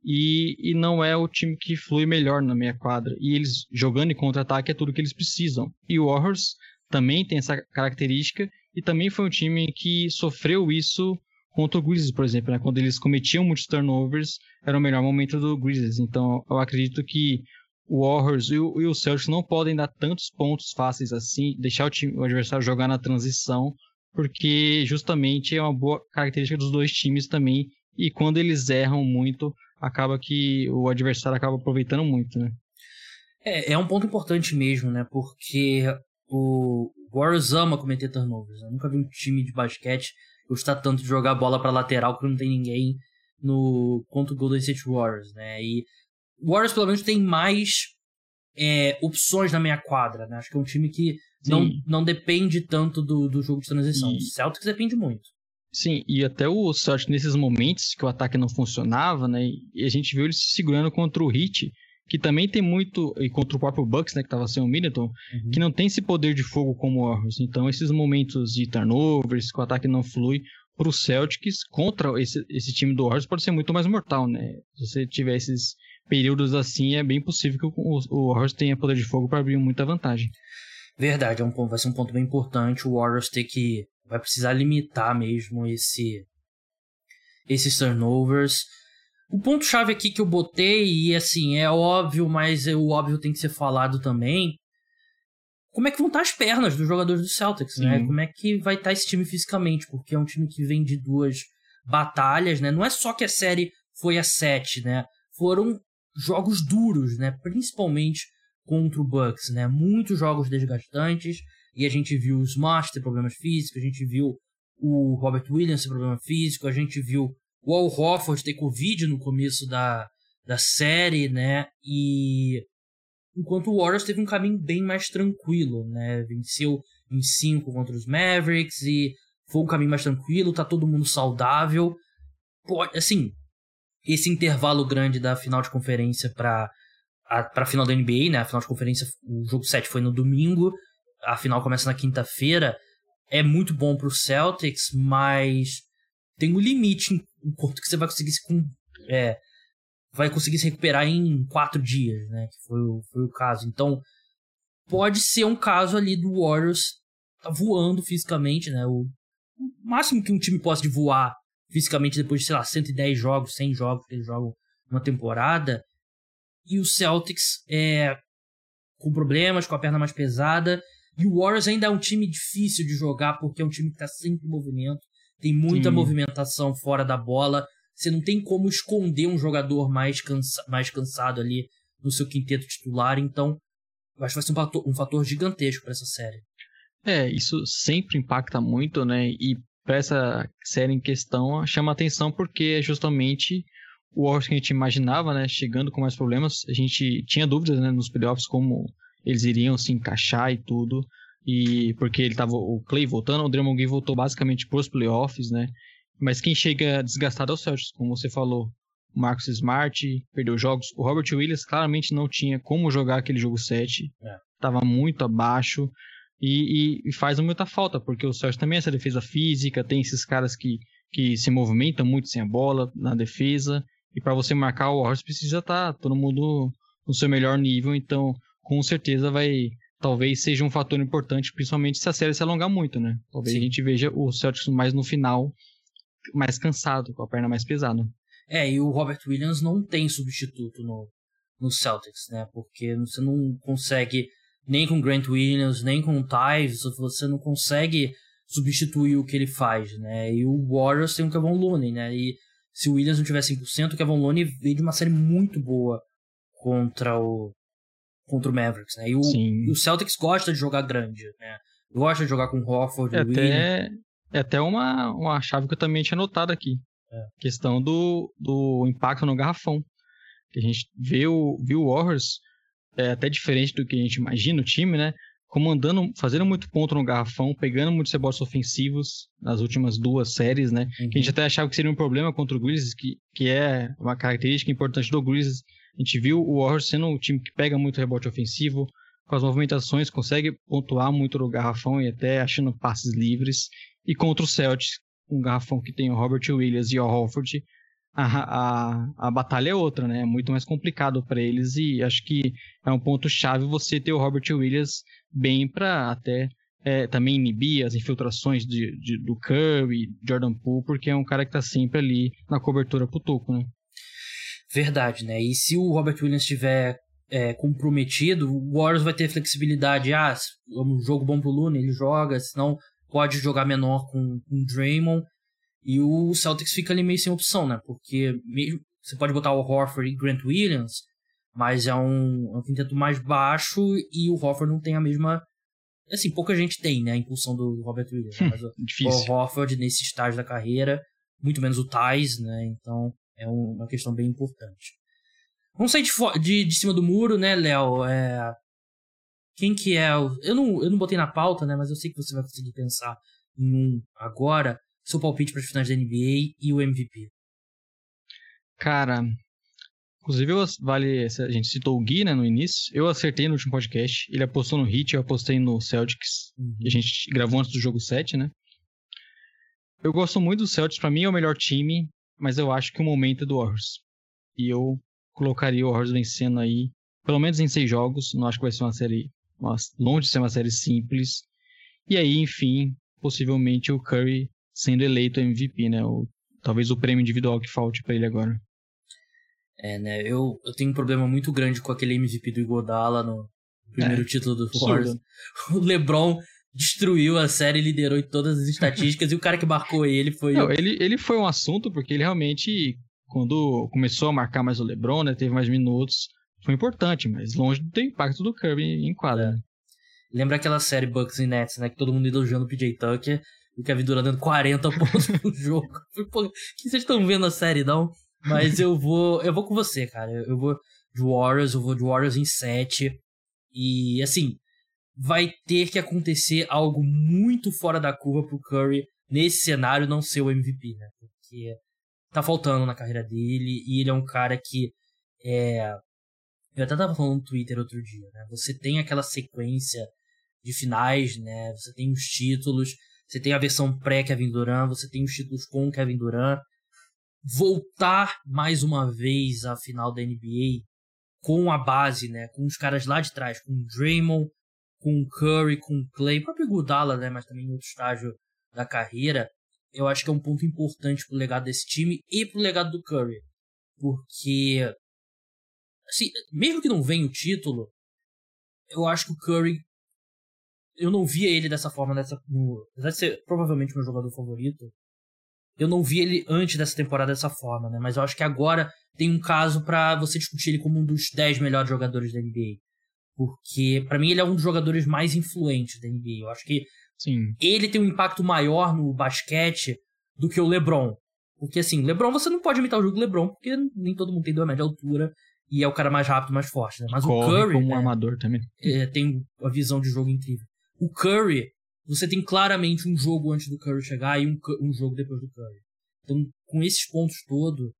e, e não é o time que flui melhor na meia quadra. E eles jogando em contra-ataque é tudo que eles precisam. E o Warriors também tem essa característica e também foi um time que sofreu isso contra o Grizzlies, por exemplo, né? quando eles cometiam muitos turnovers, era o melhor momento do Grizzlies. Então, eu acredito que o Warriors e o, Celtics não podem dar tantos pontos fáceis assim, deixar o, time, o adversário jogar na transição, porque justamente é uma boa característica dos dois times também. E quando eles erram muito, acaba que o adversário acaba aproveitando muito, né? É, é um ponto importante mesmo, né? Porque o Warriors ama cometer turnovers. Eu nunca vi um time de basquete gostar tanto de jogar bola para lateral que não tem ninguém no contra o Golden State Warriors, né? E o Warriors pelo menos tem mais é, opções na meia quadra, né? Acho que é um time que não, não depende tanto do, do jogo de transição. O Celtics depende muito. Sim, e até o Celtic nesses momentos que o ataque não funcionava, né? E a gente viu ele se segurando contra o Heat, que também tem muito e contra o próprio Bucks, né, que estava sem o Middleton, uhum. que não tem esse poder de fogo como o Warriors. Então, esses momentos de turnovers, que o ataque não flui, para o Celtics contra esse, esse time do Warriors pode ser muito mais mortal, né? Se você tiver esses períodos assim, é bem possível que o, o Warriors tenha poder de fogo para abrir muita vantagem. Verdade, é um, vai ser um ponto bem importante o Warriors ter que vai precisar limitar mesmo esse esses turnovers. O ponto chave aqui que eu botei e assim é óbvio, mas o óbvio tem que ser falado também. Como é que vão estar as pernas dos jogadores do Celtics, né? Como é que vai estar esse time fisicamente? Porque é um time que vem de duas batalhas, né? Não é só que a série foi a sete, né? Foram jogos duros, né? Principalmente contra o Bucks, né? Muitos jogos desgastantes. E a gente viu o Smart ter problemas físicos, a gente viu o Robert Williams ter problema físico, a gente viu o Al Hofford ter Covid no começo da, da série, né? E enquanto o Warriors teve um caminho bem mais tranquilo, né? Venceu em 5 contra os Mavericks e foi um caminho mais tranquilo, tá todo mundo saudável. Assim, esse intervalo grande da final de conferência para a final da NBA, né? A final de conferência, o jogo 7 foi no domingo, a final começa na quinta-feira. É muito bom pro Celtics, mas tem um limite em quanto que você vai conseguir se é, vai conseguir se recuperar em quatro dias, né? Que foi, foi o caso. Então, pode ser um caso ali do Warriors tá voando fisicamente, né? O, o máximo que um time possa de voar fisicamente depois de, sei lá, 110 jogos, 100 jogos que eles jogam uma temporada. E o Celtics é com problemas, com a perna mais pesada. E o Warriors ainda é um time difícil de jogar porque é um time que está sempre em movimento, tem muita Sim. movimentação fora da bola. Você não tem como esconder um jogador mais, cansa mais cansado ali no seu quinteto titular. Então, eu acho que vai ser um fator, um fator gigantesco para essa série. É, isso sempre impacta muito, né? E para essa série em questão chama atenção porque é justamente o Warriors que a gente imaginava, né? Chegando com mais problemas. A gente tinha dúvidas né, nos playoffs como eles iriam se encaixar e tudo. E porque ele tava o Clay voltando, o Draymond Green voltou basicamente para os playoffs, né? Mas quem chega desgastado é o Celtics, como você falou. O Marcus Smart perdeu jogos. O Robert Williams claramente não tinha como jogar aquele jogo 7. É. Tava muito abaixo. E, e, e, faz muita falta, porque o Celtics também é essa defesa física, tem esses caras que, que se movimentam muito sem a bola na defesa. E para você marcar o Warriors precisa estar tá todo mundo no seu melhor nível. Então, com certeza vai. Talvez seja um fator importante, principalmente se a série se alongar muito, né? Talvez Sim. a gente veja o Celtics mais no final mais cansado, com a perna mais pesada. É, e o Robert Williams não tem substituto no, no Celtics, né? Porque você não consegue, nem com Grant Williams, nem com o Tyves, você não consegue substituir o que ele faz, né? E o Warriors tem o Kevin Looney, né? E se o Williams não tiver 100%, o Kevin Looney veio de uma série muito boa contra o contra o Mavericks, né? E o, e o Celtics gosta de jogar grande, né? Gosta de jogar com o Hofford, é, Até, é até uma, uma chave que eu também tinha notado aqui. É. Questão do, do impacto no garrafão. Que a gente vê o, viu o Warriors, é até diferente do que a gente imagina o time, né? Comandando, fazendo muito ponto no garrafão, pegando muitos rebotes ofensivos nas últimas duas séries, né? Uhum. Que a gente até achava que seria um problema contra o Grizzlies, que, que é uma característica importante do Grizzlies. A gente viu o Warriors sendo um time que pega muito rebote ofensivo, com as movimentações, consegue pontuar muito no garrafão e até achando passes livres. E contra o Celtics, um garrafão que tem o Robert Williams e o Horford, a, a, a batalha é outra, né? É muito mais complicado para eles e acho que é um ponto chave você ter o Robert Williams bem para até é, também inibir as infiltrações de, de, do Curry, Jordan Poole, porque é um cara que tá sempre ali na cobertura pro toco, né? Verdade, né? E se o Robert Williams estiver é, comprometido, o Warriors vai ter flexibilidade. Ah, é um jogo bom pro Lune, ele joga, senão pode jogar menor com, com Draymond. E o Celtics fica ali meio sem opção, né? Porque mesmo, você pode botar o Horford e Grant Williams, mas é um, é um quinteto mais baixo e o Horford não tem a mesma. Assim, pouca gente tem, né? A impulsão do Robert Williams. Mas o, o Horford, nesse estágio da carreira, muito menos o Thais, né? Então é um, uma questão bem importante. Vamos sair de, de, de cima do muro, né, Léo? É, quem que é o... Eu não, eu não botei na pauta, né? Mas eu sei que você vai conseguir pensar em um agora. Seu palpite para as finais da NBA e o MVP. Cara, inclusive eu, vale, a gente citou o Gui, né, no início. Eu acertei no último podcast. Ele apostou no Heat, eu apostei no Celtics. Uhum. a gente gravou antes do jogo 7, né? Eu gosto muito do Celtics, para mim é o melhor time, mas eu acho que o momento é do Warriors. E eu colocaria o Warriors vencendo aí, pelo menos em seis jogos. Não acho que vai ser uma série mas longe de ser uma série simples. E aí, enfim, possivelmente o Curry sendo eleito MVP, né? O, talvez o prêmio individual que falte para ele agora. É, né? Eu, eu tenho um problema muito grande com aquele MVP do Igodala no primeiro é, título do Warriors. O LeBron destruiu a série, liderou em todas as estatísticas e o cara que marcou ele foi. Não, ele, ele foi um assunto porque ele realmente, quando começou a marcar mais o LeBron, né? Teve mais minutos foi importante, mas longe do impacto do Kirby em quadra. É. Lembra aquela série Bucks e Nets, né? Que todo mundo elogiando o PJ Tucker e o Kevin Durant dando 40 pontos no jogo. Pô, que vocês estão vendo a série, não? Mas eu vou. Eu vou com você, cara. Eu vou de Warriors, eu vou de Warriors em 7. E assim, vai ter que acontecer algo muito fora da curva pro Curry nesse cenário não ser o MVP, né? Porque tá faltando na carreira dele e ele é um cara que é. Eu até tava falando no Twitter outro dia, né? Você tem aquela sequência de finais, né? Você tem os títulos, você tem a versão pré-Kevin Durant, você tem os títulos com Kevin Durant. Voltar mais uma vez à final da NBA com a base, né? Com os caras lá de trás, com o Draymond, com o Curry, com o Clay, o próprio Gudala, né? Mas também em outro estágio da carreira. Eu acho que é um ponto importante pro legado desse time e pro legado do Curry. Porque, assim, mesmo que não venha o título, eu acho que o Curry eu não via ele dessa forma, dessa, no, apesar de ser provavelmente meu jogador favorito, eu não vi ele antes dessa temporada dessa forma, né? Mas eu acho que agora tem um caso para você discutir ele como um dos 10 melhores jogadores da NBA. Porque, para mim, ele é um dos jogadores mais influentes da NBA. Eu acho que Sim. ele tem um impacto maior no basquete do que o LeBron. Porque, assim, LeBron você não pode imitar o jogo do LeBron, porque nem todo mundo tem dois metros de altura e é o cara mais rápido, mais forte, né? Mas Corre o Curry. como um né, armador também. é, tem a visão de jogo incrível. O Curry, você tem claramente um jogo antes do Curry chegar e um, um jogo depois do Curry. Então, com esses pontos todos,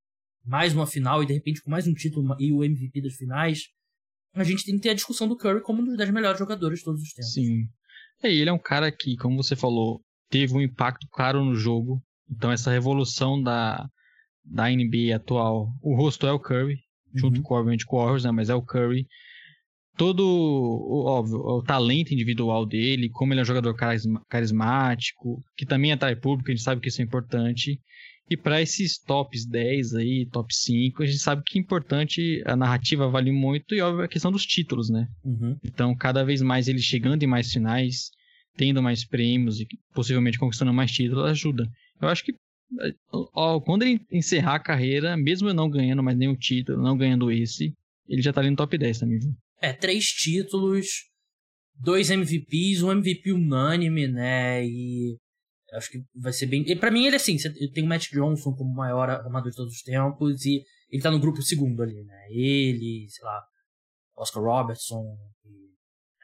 mais uma final e de repente com mais um título e o MVP das finais, a gente tem que ter a discussão do Curry como um dos 10 melhores jogadores de todos os tempos. Sim. É, ele é um cara que, como você falou, teve um impacto claro no jogo. Então, essa revolução da, da NBA atual, o rosto é o Curry, junto Uhum. com, obviamente, com o Warriors, né? Mas é o Curry. Todo, o- óbvio, o talento individual dele, como ele é um jogador carismático, que também atrai público, a gente sabe que isso é importante. E para esses tops 10 aí, top 5, a gente sabe que é importante, a narrativa vale muito e, óbvio, a questão dos títulos, né? Uhum. Então, cada vez mais ele chegando em mais finais, tendo mais prêmios e possivelmente conquistando mais títulos, ajuda. Eu acho que ó, quando ele encerrar a carreira, mesmo eu não ganhando mais nenhum título, não ganhando esse, ele já tá ali no top 10 também, viu? É, três títulos, dois MVPs, um MVP unânime, né? E acho que vai ser bem. E pra mim, ele assim, você- tem o Matt Johnson como maior armador de todos os tempos, e ele tá no grupo segundo ali, né? Ele, sei lá, Oscar Robertson,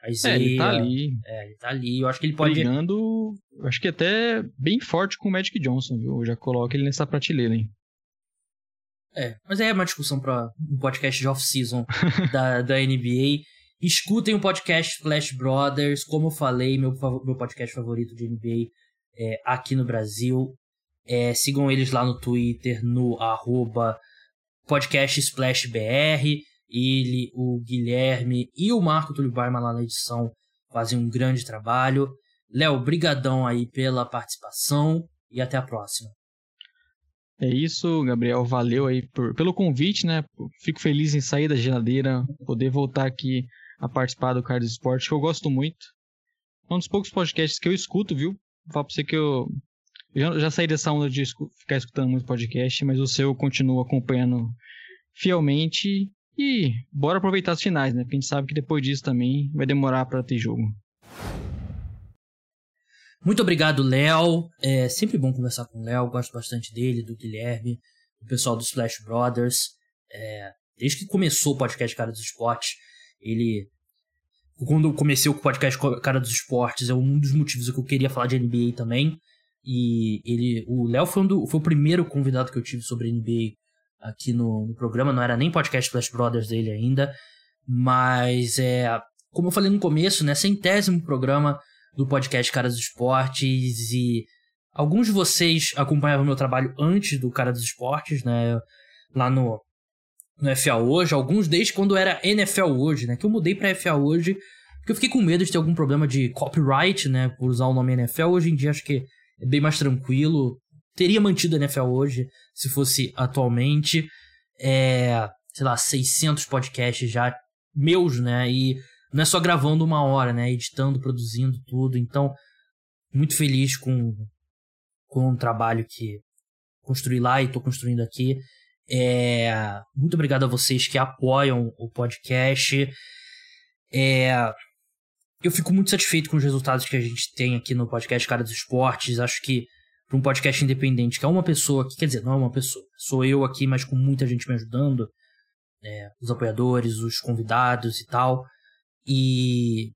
É, Isaiah. ele tá ali, É, ele tá ali. Eu acho que ele pode. brigando, eu acho que até bem forte com o Magic Johnson, viu? Eu já coloco ele nessa prateleira, hein? É, mas é uma discussão para um podcast de off-season da, da NBA. Escutem o podcast Flash Brothers, como eu falei, meu, meu podcast favorito de NBA é, aqui no Brasil. É, sigam eles lá no Twitter, no arroba. Ele, o Guilherme e o Marco Túlio lá na edição fazem um grande trabalho. Léo, brigadão aí pela participação e até a próxima. É isso, Gabriel. Valeu aí por, pelo convite, né? Fico feliz em sair da geladeira, poder voltar aqui a participar do Card Esporte, que eu gosto muito. É um dos poucos podcasts que eu escuto, viu? Falar pra você que eu, já, já saí dessa onda de escu- ficar escutando muito podcast, mas o seu eu continuo acompanhando fielmente. E bora aproveitar as finais, né? Porque a gente sabe que depois disso também vai demorar pra ter jogo. Muito obrigado, Léo. É sempre bom conversar com o Léo. Gosto bastante dele, do Guilherme, do pessoal do Splash Brothers. É, desde que começou o podcast Cara dos Esportes, ele. Quando eu comecei o podcast Cara dos Esportes, é um dos motivos que eu queria falar de NBA também. E ele, o Léo foi, um foi o primeiro convidado que eu tive sobre NBA aqui no, no programa. Não era nem podcast Splash Brothers dele ainda. Mas é. Como eu falei no começo, né? Centésimo programa do podcast Cara dos Esportes e alguns de vocês acompanhavam meu trabalho antes do Cara dos Esportes, né? Lá no, no FA Hoje, alguns desde quando era NFL Hoje, né? Que eu mudei pra FA Hoje, porque eu fiquei com medo de ter algum problema de copyright, né? Por usar o nome NFL. Hoje em dia acho que é bem mais tranquilo. Teria mantido a NFL Hoje se fosse atualmente. É, sei lá, 600 podcasts já meus, né? E não é só gravando uma hora, né? Editando, produzindo tudo. Então, muito feliz com, com o trabalho que construí lá e estou construindo aqui. É, muito obrigado a vocês que apoiam o podcast. É, eu fico muito satisfeito com os resultados que a gente tem aqui no podcast Cara dos Esportes. Acho que para um podcast independente, que é uma pessoa, que quer dizer, não é uma pessoa, sou eu aqui, mas com muita gente me ajudando, é, os apoiadores, os convidados e tal, e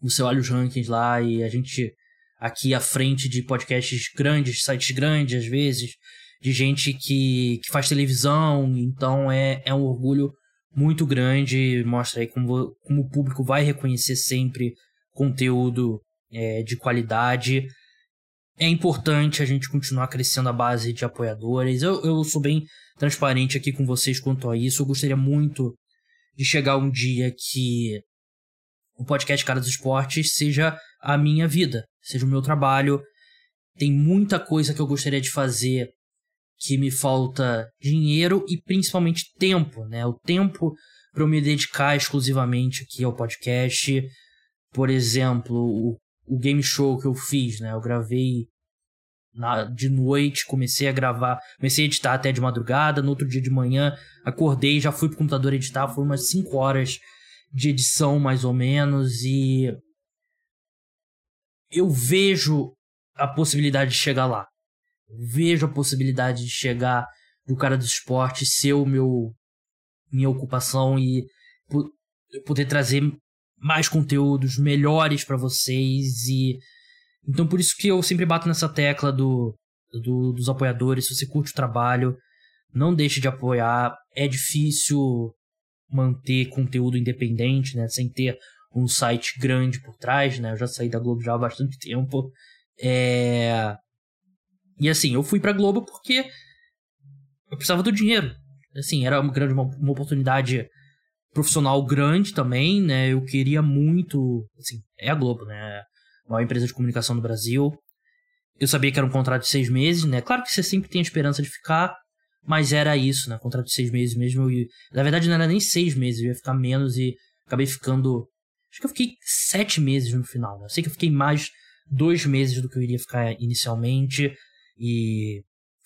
você olha os rankings lá e a gente aqui à frente de podcasts grandes, sites grandes às vezes, de gente que, que faz televisão, então é, é um orgulho muito grande, mostra aí como, como o público vai reconhecer sempre conteúdo é, de qualidade. É importante a gente continuar crescendo a base de apoiadores. Eu, eu sou bem transparente aqui com vocês quanto a isso. Eu gostaria muito de chegar um dia que o podcast Cara dos Esportes seja a minha vida, seja o meu trabalho. Tem muita coisa que eu gostaria de fazer que me falta dinheiro e principalmente tempo, né? O tempo para eu me dedicar exclusivamente aqui ao podcast. Por exemplo, o, o game show que eu fiz, né? Eu gravei na, de noite, comecei a gravar, comecei a editar até de madrugada, no outro dia de manhã acordei, já fui pro computador editar, foi umas 5 horas de edição mais ou menos e eu vejo a possibilidade de chegar lá vejo a possibilidade de chegar no cara do esporte ser o meu minha ocupação e poder trazer mais conteúdos melhores para vocês e então por isso que eu sempre bato nessa tecla do, do, dos apoiadores. Se você curte o trabalho não deixe de apoiar. É difícil manter conteúdo independente né sem ter um site grande por trás né. Eu já saí da Globo já há bastante tempo. É e assim, eu fui pra Globo porque eu precisava do dinheiro. Assim, era uma grande uma, uma oportunidade profissional grande também, né? Eu queria muito, assim, é a Globo, né? A maior empresa de comunicação do Brasil. Eu sabia que era um contrato de seis meses, né? Claro que você sempre tem a esperança de ficar, mas era isso, né? Contrato de seis meses mesmo. Eu. Na verdade, não era nem seis meses, eu ia ficar menos e acabei ficando. Acho que eu fiquei sete meses no final, né? Eu sei que eu fiquei mais dois meses do que eu iria ficar inicialmente. E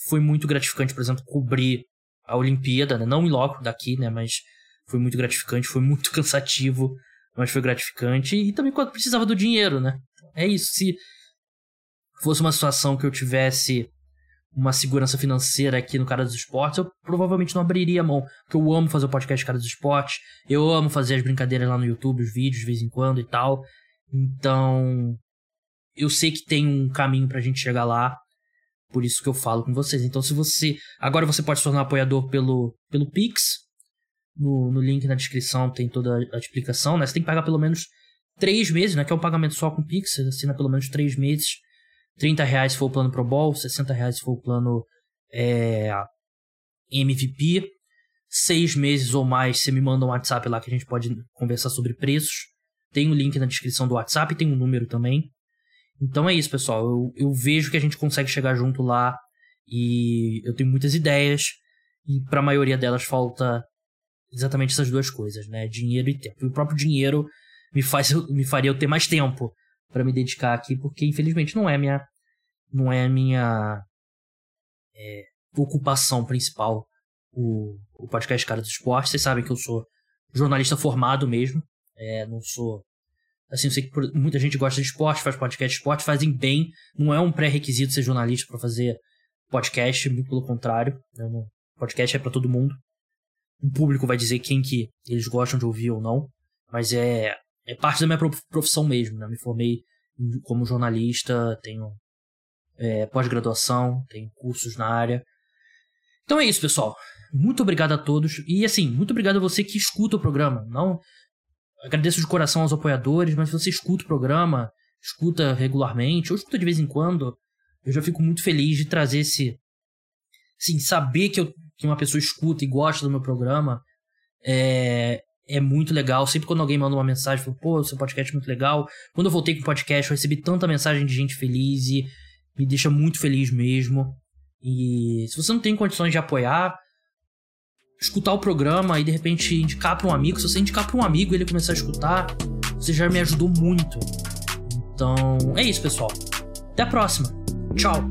foi muito gratificante, por exemplo, cobrir a Olimpíada, né? não em loco daqui, né? Mas foi muito gratificante, foi muito cansativo, mas foi gratificante. E também quando precisava do dinheiro, né? É isso. Se fosse uma situação que eu tivesse uma segurança financeira aqui no Cara dos Esportes, eu provavelmente não abriria a mão. Porque eu amo fazer o podcast Cara dos Esportes, eu amo fazer as brincadeiras lá no YouTube, os vídeos de vez em quando e tal. Então, eu sei que tem um caminho pra gente chegar lá. Por isso que eu falo com vocês. Então, se você. Agora você pode se tornar apoiador pelo, pelo Pix. No, no link na descrição tem toda a explicação, né? Você tem que pagar pelo menos três meses, né? Que é um pagamento só com Pix. Você assina pelo menos três meses. 30 reais se for o plano Pro Bowl, 60 reais se for o plano é, MVP. Seis meses ou mais, você me manda um WhatsApp lá que a gente pode conversar sobre preços. Tem o um link na descrição do WhatsApp, tem um número também. Então é isso, pessoal. Eu, eu vejo que a gente consegue chegar junto lá e eu tenho muitas ideias e para a maioria delas falta exatamente essas duas coisas, né? Dinheiro e tempo. E o próprio dinheiro me faz me faria eu ter mais tempo para me dedicar aqui, porque infelizmente não é minha não é minha é, ocupação principal o, o podcast Cara do Esporte. Vocês sabem que eu sou jornalista formado mesmo, é, não sou Assim, eu sei que muita gente gosta de esporte, faz podcast de esporte, fazem bem. Não é um pré-requisito ser jornalista para fazer podcast, muito pelo contrário. Né? Podcast é para todo mundo. O público vai dizer quem que eles gostam de ouvir ou não. Mas é, é parte da minha profissão mesmo. Né? Me formei como jornalista, tenho é, pós-graduação, tenho cursos na área. Então é isso, pessoal. Muito obrigado a todos. E assim, muito obrigado a você que escuta o programa. Não agradeço de coração aos apoiadores, mas se você escuta o programa, escuta regularmente, ou escuta de vez em quando, eu já fico muito feliz de trazer esse. Assim, saber que, eu, que uma pessoa escuta e gosta do meu programa é, é muito legal. Sempre quando alguém manda uma mensagem, fala, pô, seu podcast é muito legal. Quando eu voltei com o podcast, eu recebi tanta mensagem de gente feliz e me deixa muito feliz mesmo. E se você não tem condições de apoiar, escutar o programa e de repente indicar para um amigo. Se você indicar para um amigo e ele começar a escutar, você já me ajudou muito. Então é isso, pessoal. Até a próxima. Tchau.